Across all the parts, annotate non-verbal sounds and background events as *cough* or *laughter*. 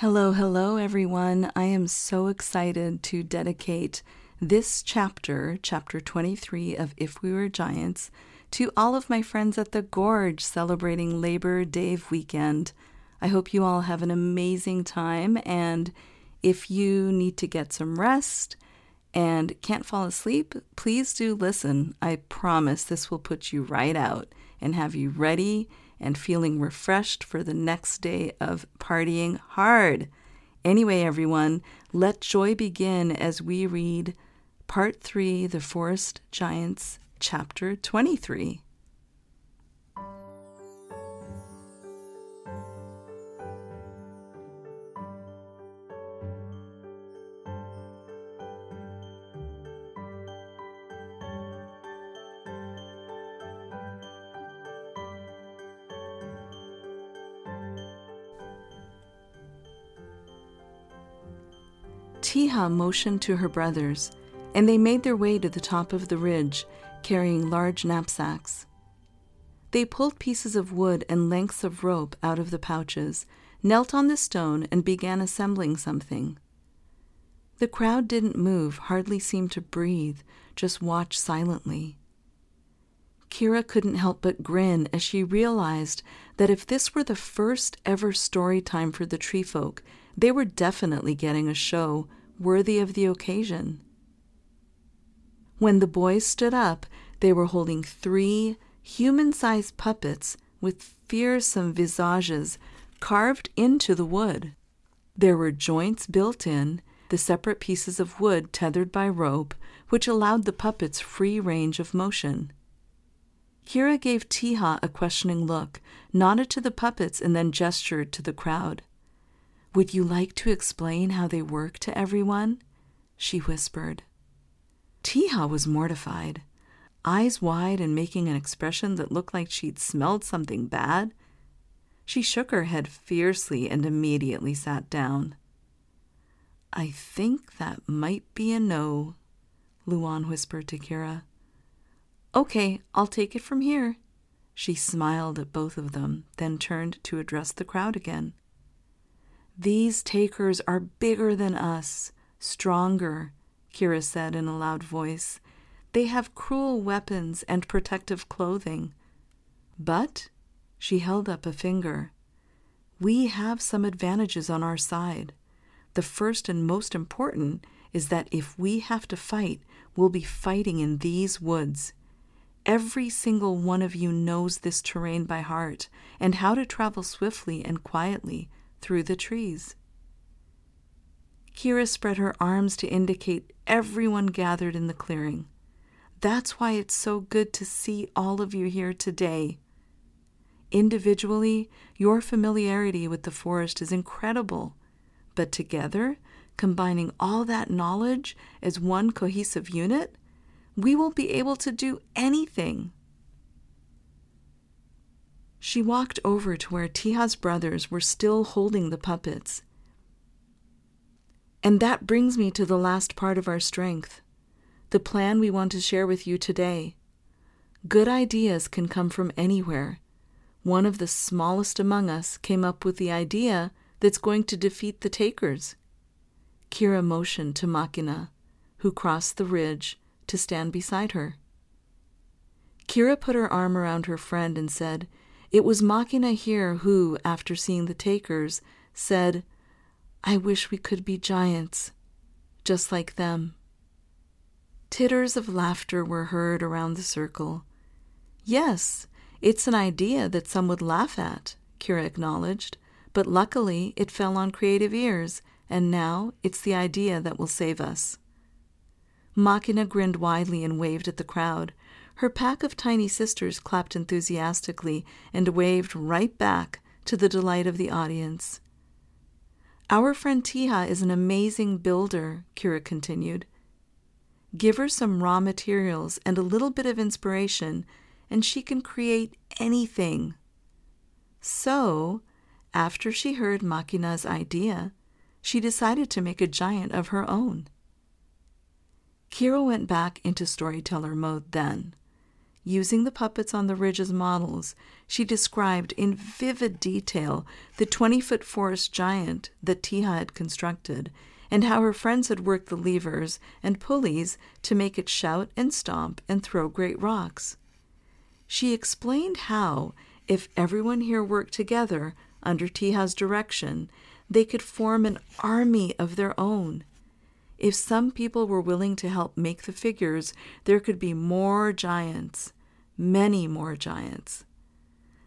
Hello, hello, everyone. I am so excited to dedicate this chapter, chapter 23 of If We Were Giants, to all of my friends at the Gorge celebrating Labor Day weekend. I hope you all have an amazing time, and if you need to get some rest and can't fall asleep, please do listen. I promise this will put you right out and have you ready and feeling refreshed for the next day of partying hard. Anyway, everyone, let joy begin as we read Part 3 The Forest Giants, Chapter 23. Tiha motioned to her brothers, and they made their way to the top of the ridge, carrying large knapsacks. They pulled pieces of wood and lengths of rope out of the pouches, knelt on the stone, and began assembling something. The crowd didn't move, hardly seemed to breathe, just watched silently. Kira couldn't help but grin as she realized that if this were the first ever story time for the tree folk, they were definitely getting a show worthy of the occasion. When the boys stood up, they were holding three human sized puppets with fearsome visages carved into the wood. There were joints built in, the separate pieces of wood tethered by rope, which allowed the puppets free range of motion. Kira gave Tiha a questioning look, nodded to the puppets, and then gestured to the crowd. Would you like to explain how they work to everyone? she whispered. Tiha was mortified, eyes wide and making an expression that looked like she'd smelled something bad. She shook her head fiercely and immediately sat down. I think that might be a no, Luan whispered to Kira. Okay, I'll take it from here. She smiled at both of them, then turned to address the crowd again. These takers are bigger than us, stronger, Kira said in a loud voice. They have cruel weapons and protective clothing. But, she held up a finger, we have some advantages on our side. The first and most important is that if we have to fight, we'll be fighting in these woods. Every single one of you knows this terrain by heart and how to travel swiftly and quietly through the trees. Kira spread her arms to indicate everyone gathered in the clearing. That's why it's so good to see all of you here today. Individually, your familiarity with the forest is incredible, but together, combining all that knowledge as one cohesive unit, we will be able to do anything she walked over to where Tiha's brothers were still holding the puppets. And that brings me to the last part of our strength the plan we want to share with you today. Good ideas can come from anywhere. One of the smallest among us came up with the idea that's going to defeat the takers. Kira motioned to Makina, who crossed the ridge to stand beside her. Kira put her arm around her friend and said, it was Makina here who, after seeing the takers, said, I wish we could be giants, just like them. Titters of laughter were heard around the circle. Yes, it's an idea that some would laugh at, Kira acknowledged, but luckily it fell on creative ears, and now it's the idea that will save us. Makina grinned widely and waved at the crowd, her pack of tiny sisters clapped enthusiastically and waved right back to the delight of the audience. Our friend Tiha is an amazing builder, Kira continued. Give her some raw materials and a little bit of inspiration, and she can create anything. So, after she heard Makina's idea, she decided to make a giant of her own. Kira went back into storyteller mode then. Using the puppets on the ridge as models, she described in vivid detail the 20 foot forest giant that Tiha had constructed and how her friends had worked the levers and pulleys to make it shout and stomp and throw great rocks. She explained how, if everyone here worked together under Tiha's direction, they could form an army of their own. If some people were willing to help make the figures, there could be more giants, many more giants.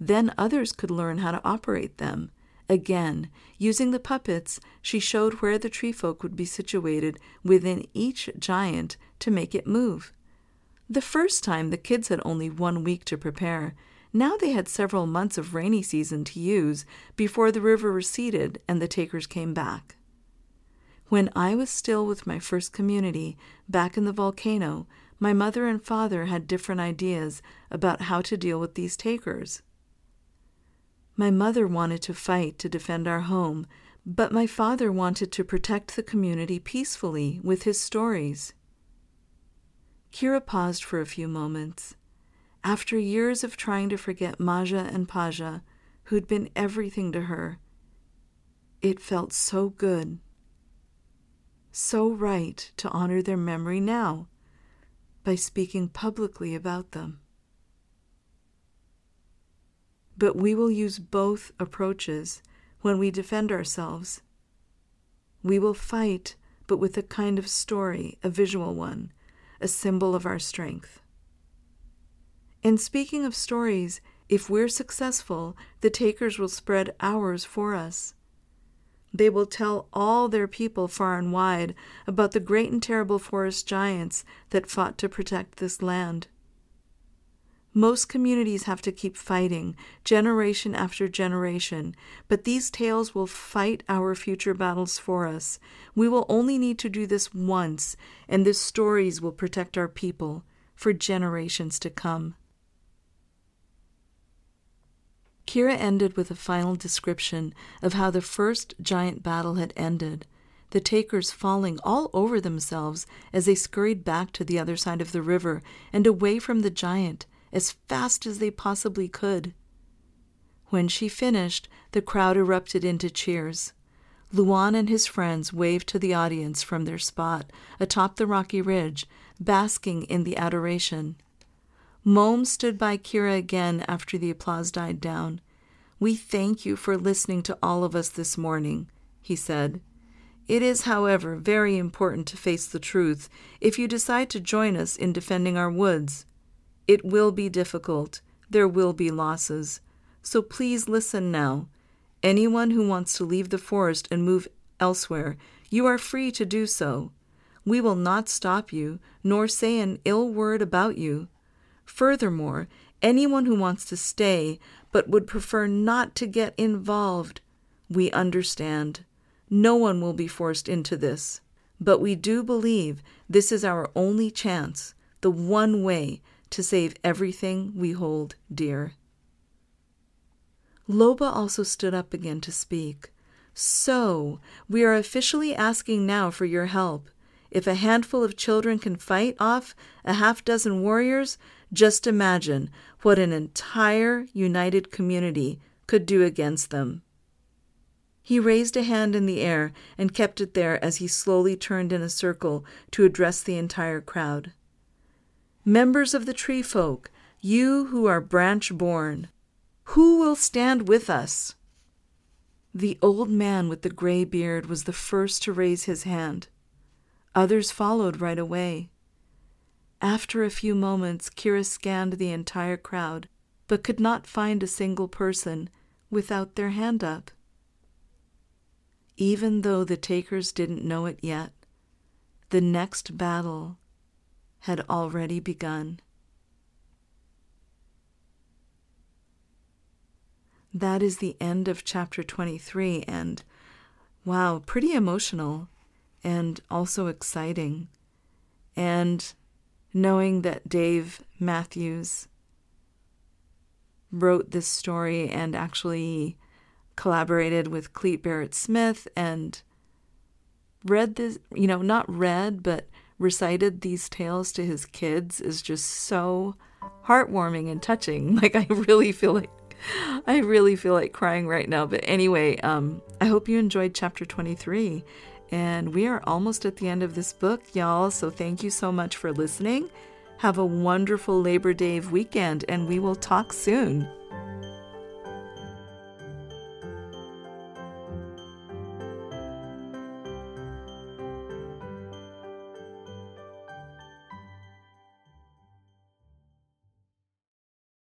Then others could learn how to operate them. Again, using the puppets, she showed where the tree folk would be situated within each giant to make it move. The first time the kids had only one week to prepare. Now they had several months of rainy season to use before the river receded and the takers came back. When I was still with my first community, back in the volcano, my mother and father had different ideas about how to deal with these takers. My mother wanted to fight to defend our home, but my father wanted to protect the community peacefully with his stories. Kira paused for a few moments. After years of trying to forget Maja and Paja, who'd been everything to her, it felt so good, so right to honor their memory now by speaking publicly about them. But we will use both approaches when we defend ourselves. We will fight, but with a kind of story, a visual one, a symbol of our strength. In speaking of stories, if we're successful, the takers will spread ours for us. They will tell all their people far and wide about the great and terrible forest giants that fought to protect this land. Most communities have to keep fighting, generation after generation, but these tales will fight our future battles for us. We will only need to do this once, and these stories will protect our people for generations to come. Kira ended with a final description of how the first giant battle had ended, the takers falling all over themselves as they scurried back to the other side of the river and away from the giant as fast as they possibly could. When she finished, the crowd erupted into cheers. Luan and his friends waved to the audience from their spot atop the rocky ridge, basking in the adoration. Mom stood by Kira again after the applause died down. We thank you for listening to all of us this morning, he said. It is, however, very important to face the truth if you decide to join us in defending our woods. It will be difficult. There will be losses. So please listen now. Anyone who wants to leave the forest and move elsewhere, you are free to do so. We will not stop you, nor say an ill word about you. Furthermore, anyone who wants to stay but would prefer not to get involved, we understand. No one will be forced into this. But we do believe this is our only chance, the one way to save everything we hold dear. Loba also stood up again to speak. So, we are officially asking now for your help. If a handful of children can fight off a half dozen warriors, just imagine what an entire united community could do against them. He raised a hand in the air and kept it there as he slowly turned in a circle to address the entire crowd. Members of the tree folk, you who are branch born, who will stand with us? The old man with the gray beard was the first to raise his hand. Others followed right away. After a few moments, Kira scanned the entire crowd, but could not find a single person without their hand up. Even though the takers didn't know it yet, the next battle had already begun. That is the end of chapter 23, and wow, pretty emotional and also exciting. And knowing that Dave Matthews wrote this story and actually collaborated with Clete Barrett Smith and read this, you know, not read, but recited these tales to his kids is just so heartwarming and touching. *laughs* Like I really feel like I really feel like crying right now. But anyway, um, I hope you enjoyed chapter 23. And we are almost at the end of this book, y'all. So thank you so much for listening. Have a wonderful Labor Day weekend, and we will talk soon.